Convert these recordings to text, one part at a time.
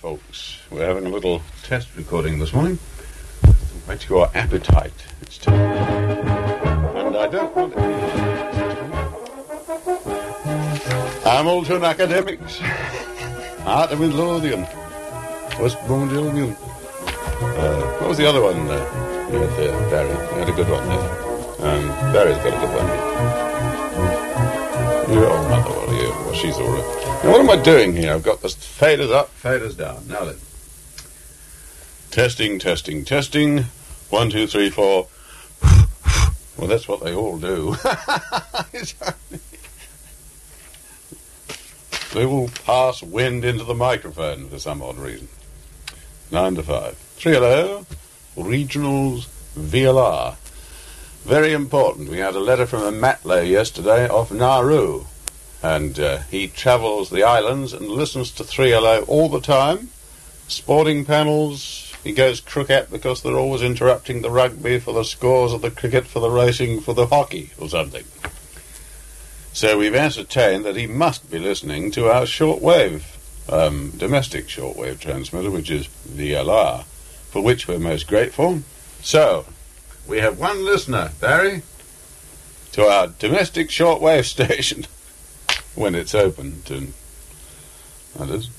folks. We're having a little test recording this morning. Whet your appetite. It's time. And I don't want to be... Hamilton Academical. Art of Midlothian. Westbourne Union. Uh, what was the other one uh, you had there, Barry? You had a good one there. Um, Barry's got a good one. You, oh, mother, are you? She's all right. Now, what am I doing here? I've got the faders up, faders down. Now then. Testing, testing, testing. One, two, three, four. Well, that's what they all do. they all pass wind into the microphone for some odd reason. Nine to five. Three hello. Regionals VLR. Very important. We had a letter from a matelot yesterday off Nauru. And uh, he travels the islands and listens to 3LO all the time. Sporting panels, he goes crooked because they're always interrupting the rugby for the scores of the cricket, for the racing, for the hockey or something. So we've ascertained that he must be listening to our shortwave, um, domestic shortwave transmitter, which is VLR, for which we're most grateful. So, we have one listener, Barry, to our domestic shortwave station when it's open. To, that is.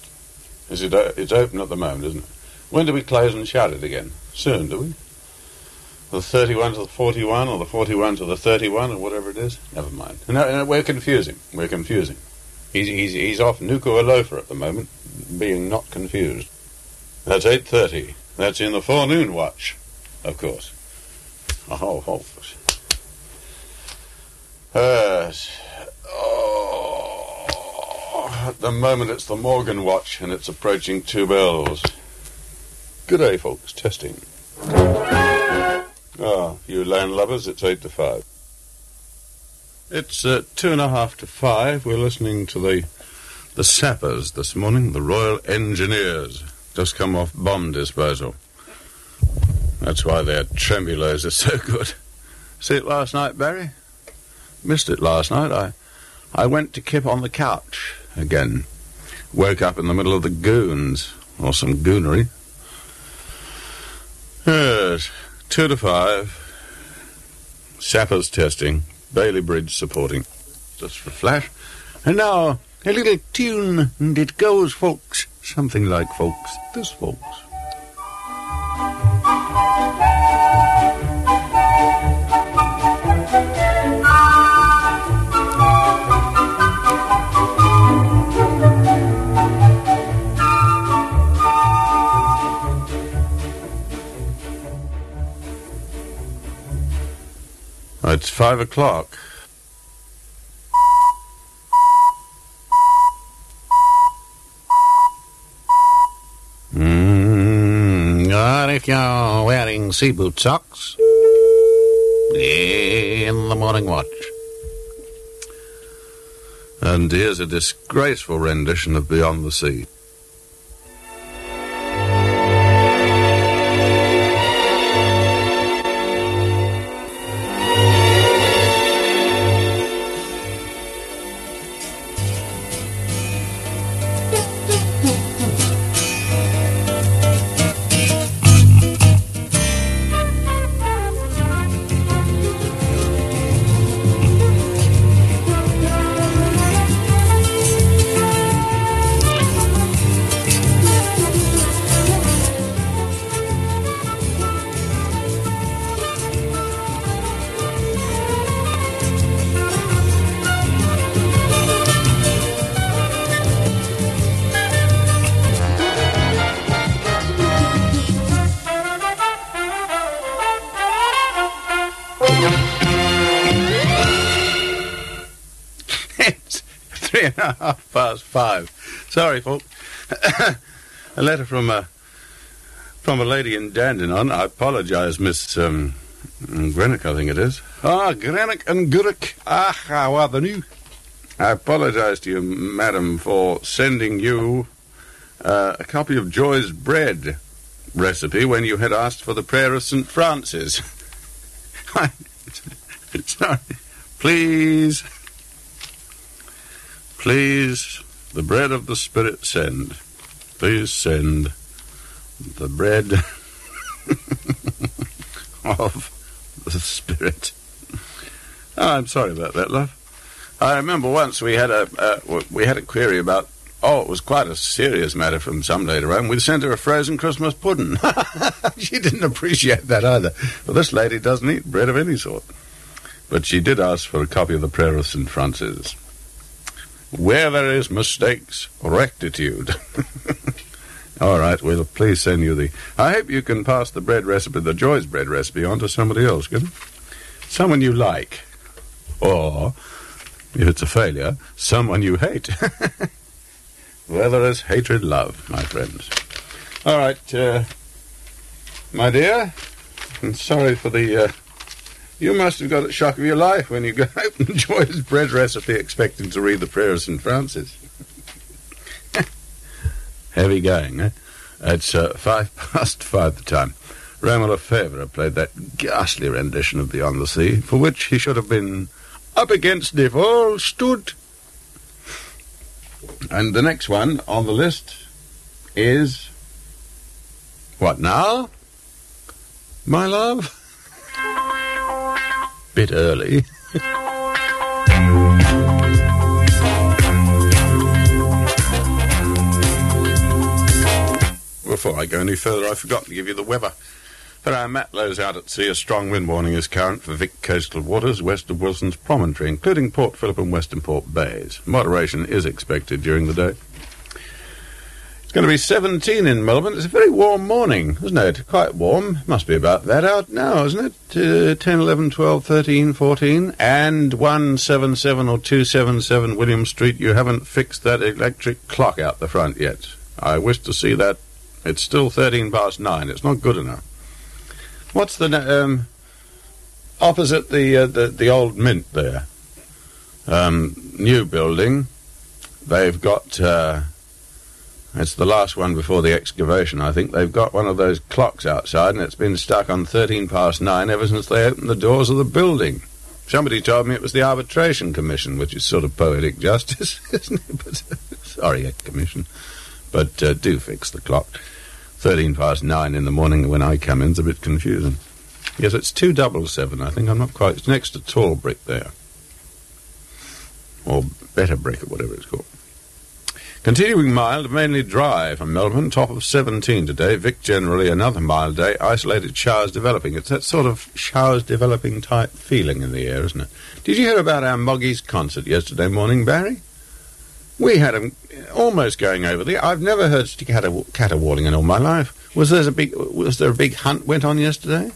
It? Uh, it's open at the moment, isn't it? When do we close and shut it again? Soon, do we? The 31 to the 41, or the 41 to the 31, or whatever it is? Never mind. No, no, we're confusing. We're confusing. He's, he's, he's off Nuku'alofa at the moment, being not confused. That's 8.30. That's in the forenoon watch, of course. Oh, folks. Yes. Oh, at the moment it's the morning watch, and it's approaching two bells. Good day, folks. Testing. Ah, you landlubbers, it's eight to five. It's uh, two and a half to five. We're listening to the the sappers this morning, the Royal Engineers, just come off bomb disposal. That's why their tremolos are so good. See it last night, Barry? Missed it last night. I I went to kip on the couch again. Woke up in the middle of the goons, or some goonery. Yes, two to five. Sappers testing. Bailey Bridge supporting. Just for flash. And now, a little tune, and it goes, folks. Something like folks. This, folks. Five o'clock. Mm, not if you're wearing sea boot socks. In the morning watch. And here's a disgraceful rendition of Beyond the Sea. Three and a half past five. Sorry, folks. a letter from a from a lady in Dandenong. I apologise, Miss um, Greenock, I think it is. Ah, Greenock and Gurrick. Ah, how are the new? I apologise to you, madam, for sending you uh, a copy of Joy's bread recipe when you had asked for the prayer of St. Francis. Sorry. Please. Please, the bread of the Spirit send. please send the bread of the Spirit. Oh, I'm sorry about that, love. I remember once we had a uh, we had a query about. Oh, it was quite a serious matter from some lady around. We sent her a frozen Christmas pudding. she didn't appreciate that either. Well, this lady doesn't eat bread of any sort. But she did ask for a copy of the Prayer of St. Francis. Where there is mistakes, rectitude. All right, we'll please send you the. I hope you can pass the bread recipe, the Joy's bread recipe, on to somebody else, good? Someone you like. Or if it's a failure, someone you hate. Where there is hatred, love, my friends. All right, uh, my dear. I'm sorry for the. Uh, you must have got a shock of your life when you got open Joy's bread recipe expecting to read the prayer of St. Francis. Heavy going, eh? It's uh, five past five the time. Romola Favour played that ghastly rendition of the On the Sea, for which he should have been up against the wall stood. And the next one on the list is. What now? My love? Bit early. Before I go any further, I forgot to give you the weather. For our matelots out at sea, a strong wind warning is current for Vic coastal waters west of Wilson's Promontory, including Port Phillip and Western Port Bays. Moderation is expected during the day. It's going to be 17 in Melbourne. It's a very warm morning, isn't it? Quite warm. Must be about that out now, isn't it? Uh, 10, 11, 12, 13, 14. And 177 or 277 William Street, you haven't fixed that electric clock out the front yet. I wish to see that. It's still 13 past 9. It's not good enough. What's the um, opposite the, uh, the the old mint there? Um, new building. They've got. Uh, it's the last one before the excavation, I think. They've got one of those clocks outside, and it's been stuck on 13 past 9 ever since they opened the doors of the building. Somebody told me it was the Arbitration Commission, which is sort of poetic justice, isn't it? But, sorry, Commission. But uh, do fix the clock. 13 past 9 in the morning when I come in is a bit confusing. Yes, it's 277, I think. I'm not quite. It's next to Tall Brick there. Or Better Brick, or whatever it's called. Continuing mild, mainly dry from Melbourne, top of 17 today. Vic generally another mild day, isolated showers developing. It's that sort of showers developing type feeling in the air, isn't it? Did you hear about our Moggy's concert yesterday morning, Barry? We had them almost going over there. I've never heard cater- caterwauling in all my life. Was there a big was there a big hunt went on yesterday?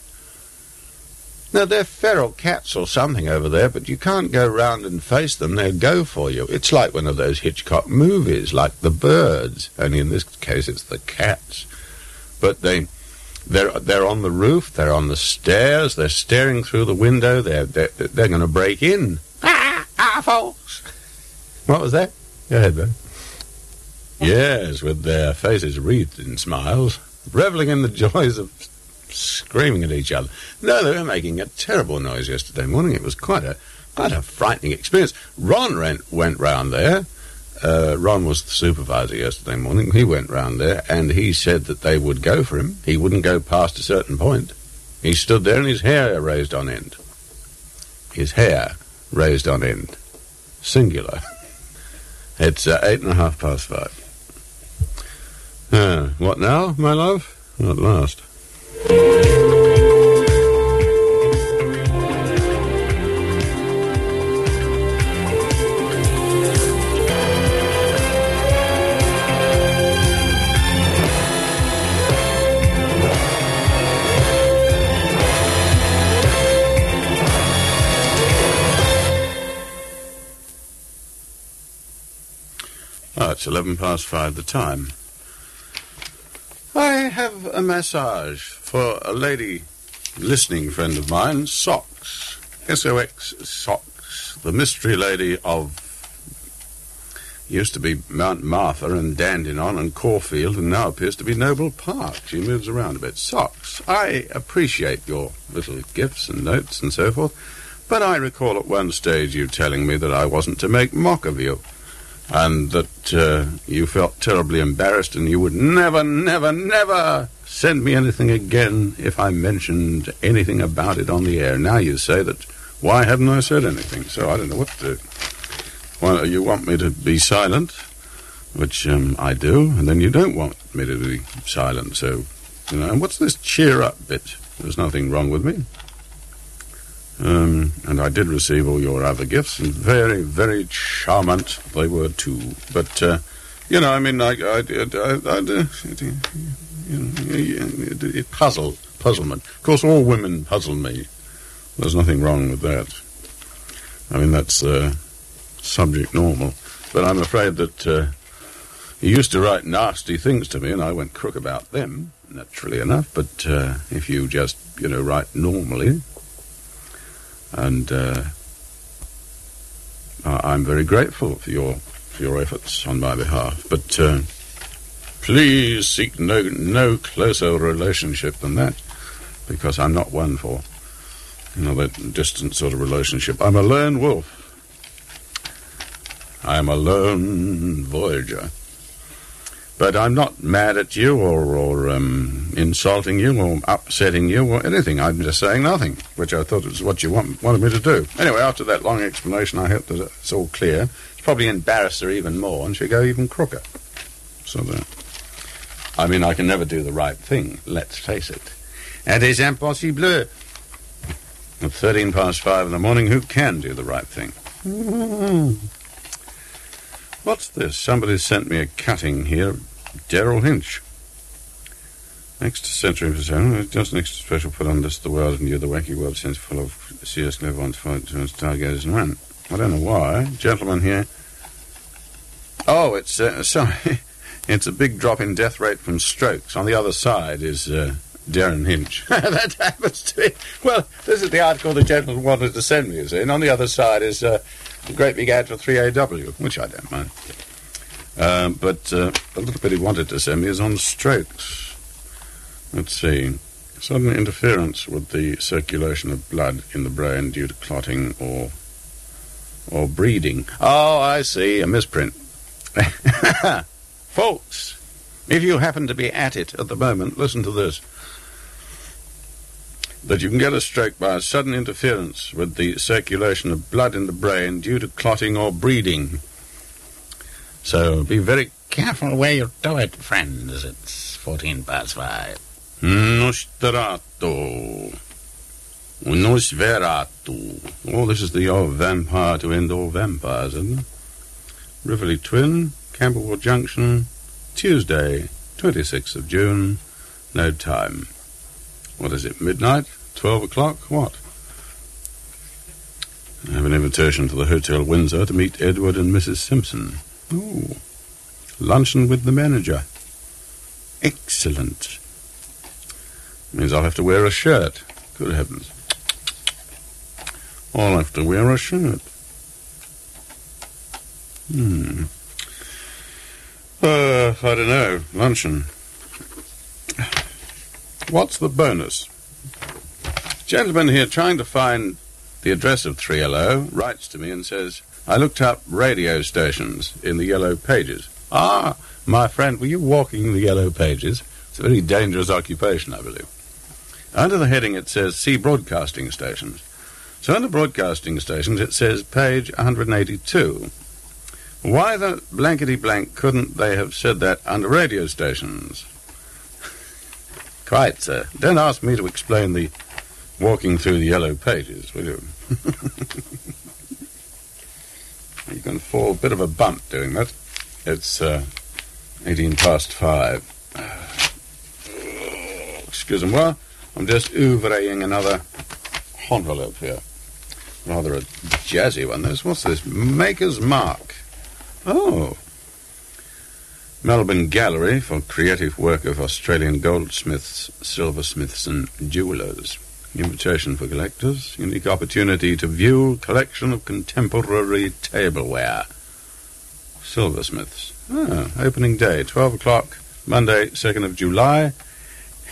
Now they're feral cats or something over there, but you can't go round and face them. They'll go for you. It's like one of those Hitchcock movies, like the birds. Only in this case, it's the cats. But they they're they're on the roof. They're on the stairs. They're staring through the window. They're they're, they're going to break in. Ah, ah, folks. What was that? Go ahead, Ben. Yes, with their faces wreathed in smiles, reveling in the joys of screaming at each other. No, they were making a terrible noise yesterday morning. It was quite a quite a frightening experience. Ron went, went round there. Uh, Ron was the supervisor yesterday morning. He went round there and he said that they would go for him. He wouldn't go past a certain point. He stood there and his hair raised on end. His hair raised on end. Singular. It's uh, eight and a half past five. Uh, what now, my love? At last. Oh, it's 11 past five the time. Have a massage for a lady listening friend of mine, Socks. S-O-X Socks, the mystery lady of used to be Mount Martha and Dandenong and Caulfield and now appears to be Noble Park. She moves around a bit. Socks, I appreciate your little gifts and notes and so forth, but I recall at one stage you telling me that I wasn't to make mock of you. And that uh, you felt terribly embarrassed and you would never, never, never send me anything again if I mentioned anything about it on the air. Now you say that why hadn't I said anything? So I don't know what to. Well, you want me to be silent, which um, I do, and then you don't want me to be silent. So, you know, and what's this cheer up bit? There's nothing wrong with me. Um, and I did receive all your other gifts, and very, very charmant they were too. But, uh, you know, I mean, I, I, I, I, it, know, it, it puzzled, puzzlement. Of course, all women puzzle me. There's nothing wrong with that. I mean, that's uh, subject normal. But I'm afraid that uh, he used to write nasty things to me, and I went crook about them, naturally enough. But uh, if you just, you know, write normally, and uh, I'm very grateful for your for your efforts on my behalf. But uh, please seek no no closer relationship than that, because I'm not one for you know that distant sort of relationship. I'm a lone wolf. I'm a lone voyager. But I'm not mad at you or, or um, insulting you or upsetting you or anything. I'm just saying nothing, which I thought was what you want, wanted me to do. Anyway, after that long explanation, I hope that it's all clear. It's probably embarrassed her even more, and she'll go even crooker. So that. I mean, I can never do the right thing, let's face it. It is impossible. At 13 past 5 in the morning, who can do the right thing? What's this? Somebody sent me a cutting here. Derryn Hinch. Next century percent, just next special put on this the world and you the wacky world since full of CS Clairvoyant stargazers and when. I don't know why. Gentleman here. Oh, it's uh, sorry. it's a big drop in death rate from strokes. On the other side is uh, Derryn Hinch. that happens to be. Well, this is the article the gentleman wanted to send me, you see. And on the other side is uh, a great big ad for 3AW, which I don't mind. Um, but uh, a little bit he wanted to send me is on strokes. Let's see. Sudden interference with the circulation of blood in the brain due to clotting or or breeding. Oh, I see, a misprint. Folks, if you happen to be at it at the moment, listen to this. That you can get a stroke by a sudden interference with the circulation of blood in the brain due to clotting or breeding. So be very careful where you do it, friends. It's 14 past 5. Nosferatu. Nosferatu. Oh, this is the old vampire to end all vampires, isn't it? Rivoli Twin, Camberwell Junction, Tuesday, 26th of June, no time. What is it, midnight? 12 o'clock? What? I have an invitation to the Hotel Windsor to meet Edward and Mrs. Simpson. Oh, luncheon with the manager. Excellent. Means I'll have to wear a shirt. Good heavens. I'll have to wear a shirt. Hmm. Uh, I don't know. Luncheon. What's the bonus? Gentleman here trying to find the address of 3LO writes to me and says, I looked up radio stations in the yellow pages. Ah, my friend, were you walking the yellow pages? It's a very dangerous occupation, I believe. Under the heading it says See Broadcasting Stations. So under Broadcasting Stations it says page 182. Why the blankety blank couldn't they have said that under radio stations? Quite, sir. Don't ask me to explain the walking through the yellow pages, will you? you can fall a bit of a bump doing that. It's uh, 18 past five. Excuse me. Well, I'm just oeuvreing another envelope here. Rather a jazzy one. This. What's this? Maker's Mark. Oh. Melbourne Gallery for creative work of Australian goldsmiths, silversmiths, and jewellers. Invitation for collectors. Unique opportunity to view collection of contemporary tableware. Silversmiths. Ah, opening day, 12 o'clock, Monday, 2nd of July.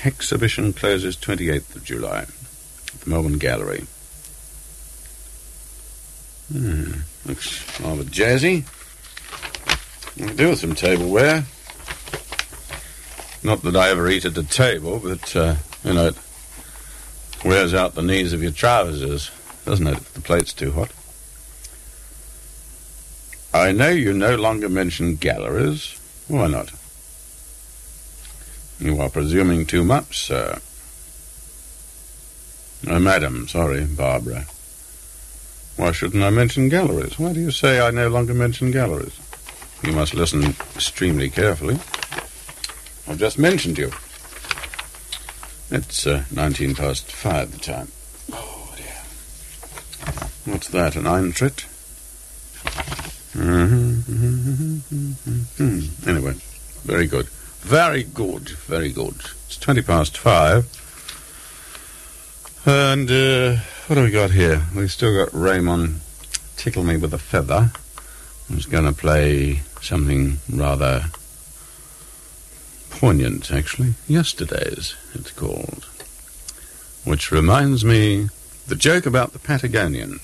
Exhibition closes 28th of July at the Melbourne Gallery. Hmm, looks rather jazzy. Do with some tableware. Not that I ever eat at the table, but, uh, you know, it wears out the knees of your trousers, doesn't it, if the plate's too hot? I know you no longer mention galleries. Why not? You are presuming too much, sir. Oh, madam, sorry, Barbara. Why shouldn't I mention galleries? Why do you say I no longer mention galleries? You must listen extremely carefully. I've just mentioned you. It's uh, 19 past five the time. Oh, dear. What's that, an Eintritt? Mm-hmm, mm-hmm, mm-hmm, mm-hmm. Anyway, very good. Very good, very good. It's 20 past five. And uh, what have we got here? We've still got Raymond Tickle Me with a Feather. Was going to play something rather poignant, actually. Yesterday's, it's called. Which reminds me the joke about the Patagonian.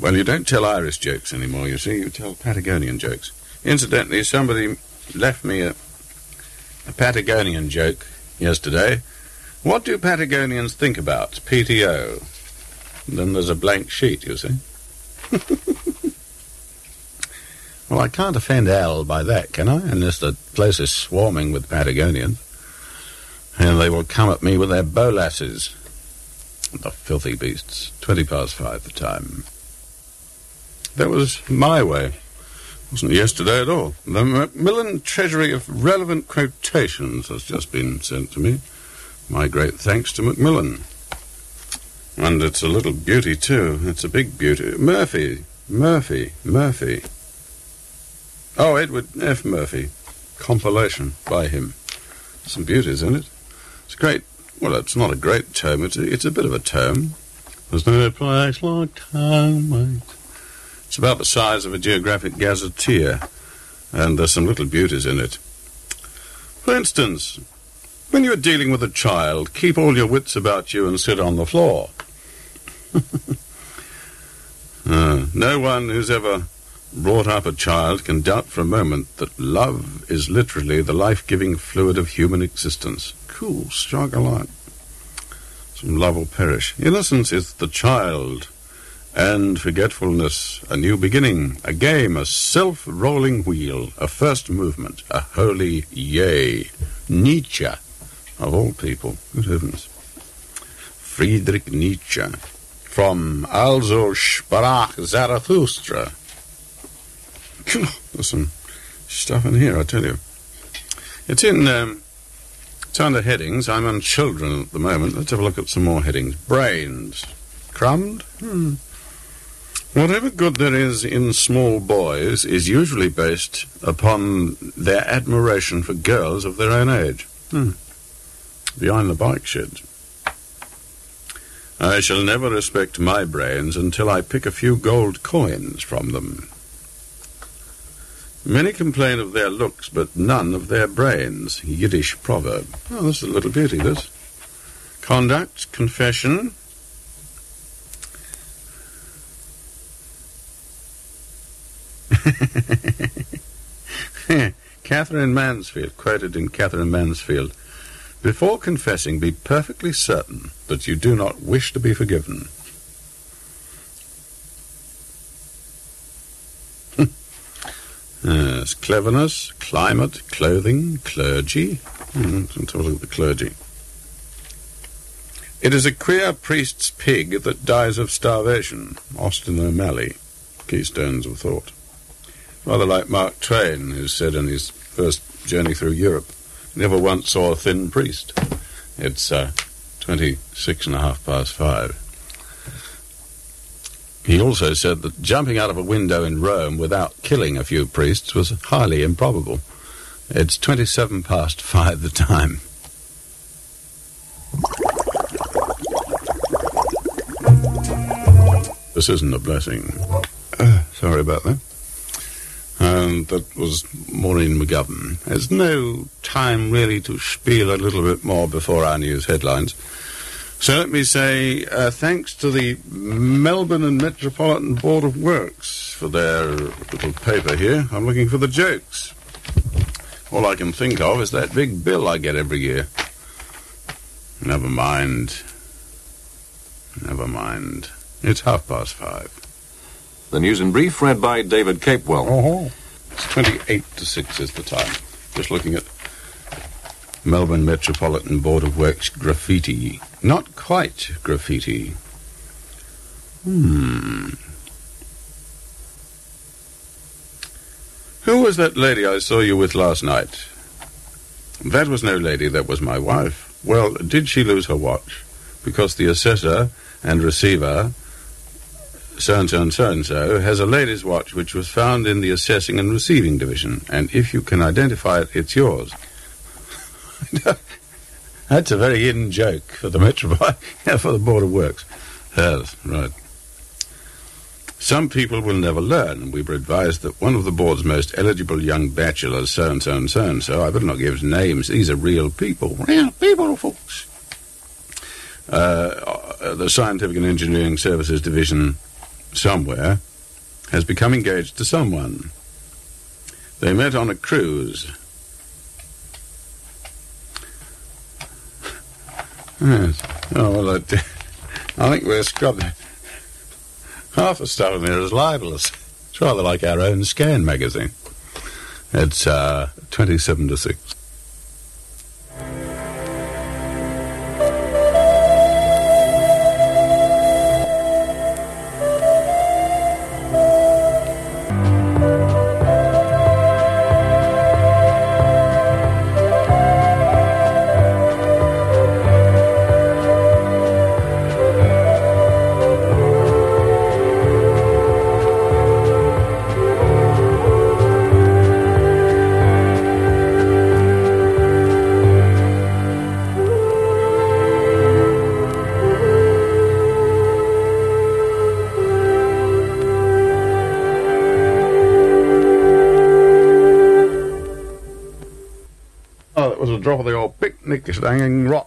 Well, you don't tell Irish jokes anymore, you see, you tell Patagonian jokes. Incidentally, somebody left me a, a Patagonian joke yesterday. What do Patagonians think about PTO? then there's a blank sheet, you see. well, I can't offend Al by that, can I? Unless the place is swarming with Patagonians. And they will come at me with their bolasses. The filthy beasts. Twenty past five the time. That was my way. Wasn't yesterday at all. The Macmillan Treasury of Relevant Quotations has just been sent to me. My great thanks to Macmillan. And it's a little beauty, too. It's a big beauty. Murphy. Murphy. Murphy. Oh, Edward F. Murphy. Compilation by him. Some beauties in it. It's great. Well, it's not a great tome. It's a, it's a bit of a tome. There's no place like home, mate. It's about the size of a geographic gazetteer, and there's some little beauties in it. For instance, when you're dealing with a child, keep all your wits about you and sit on the floor. uh, no one who's ever brought up a child can doubt for a moment that love is literally the life-giving fluid of human existence. Cool, strike a. Some love will perish. Innocence is the child and forgetfulness, a new beginning, a game, a self-rolling wheel, a first movement, a holy yay. Nietzsche, of all people, good heavens. Friedrich Nietzsche, from Also sprach Zarathustra. There's some stuff in here, I tell you. It's in, um, it's under headings. I'm on children at the moment. Let's have a look at some more headings. Brains. Crumbed? Hmm. Whatever good there is in small boys is usually based upon their admiration for girls of their own age. Hmm. Behind the bike sheds. I shall never respect my brains until I pick a few gold coins from them. Many complain of their looks, but none of their brains. Yiddish proverb. Oh, this is a little beauty, this. Conduct, confession, Katherine Mansfield, quoted in Katherine Mansfield Before confessing, be perfectly certain that you do not wish to be forgiven. yes, cleverness, climate, clothing, clergy. Mm, let's the clergy. It is a queer priest's pig that dies of starvation. Austin O'Malley, Keystones of Thought. Rather like Mark Twain, who said in his first journey through Europe, never once saw a thin priest. It's uh, 26 and a half past five. He also said that jumping out of a window in Rome without killing a few priests was highly improbable. It's 27 past five the time. This isn't a blessing. Uh, sorry about that and that was Maureen McGovern. There's no time really to spiel a little bit more before our news headlines. So let me say uh, thanks to the Melbourne and Metropolitan Board of Works for their little paper here. I'm looking for the jokes. All I can think of is that big bill I get every year. Never mind. Never mind. It's half past five. The news in brief, read by David Capewell. Oh. It's 28 to 6 is the time. Just looking at Melbourne Metropolitan Board of Works graffiti. Not quite graffiti. Hmm. Who was that lady I saw you with last night? That was no lady, that was my wife. Well, did she lose her watch? Because the assessor and receiver, so and so and so and so, has a lady's watch which was found in the assessing and receiving division, and if you can identify it, it's yours. That's a very in joke for the Metro, yeah, for the Board of Works. Yes, right. Some people will never learn, we were advised that one of the board's most eligible young bachelors, so and so and so and so, I better not give names, these are real people. Real people, folks. Uh, the Scientific and Engineering Services Division somewhere has become engaged to someone. They met on a cruise. Yes. Oh, well, I, I think we're scrubbed. Half the stuff in there is libelous. It's rather like our own scan magazine. It's uh, 27 to 6. Picnic hanging rock.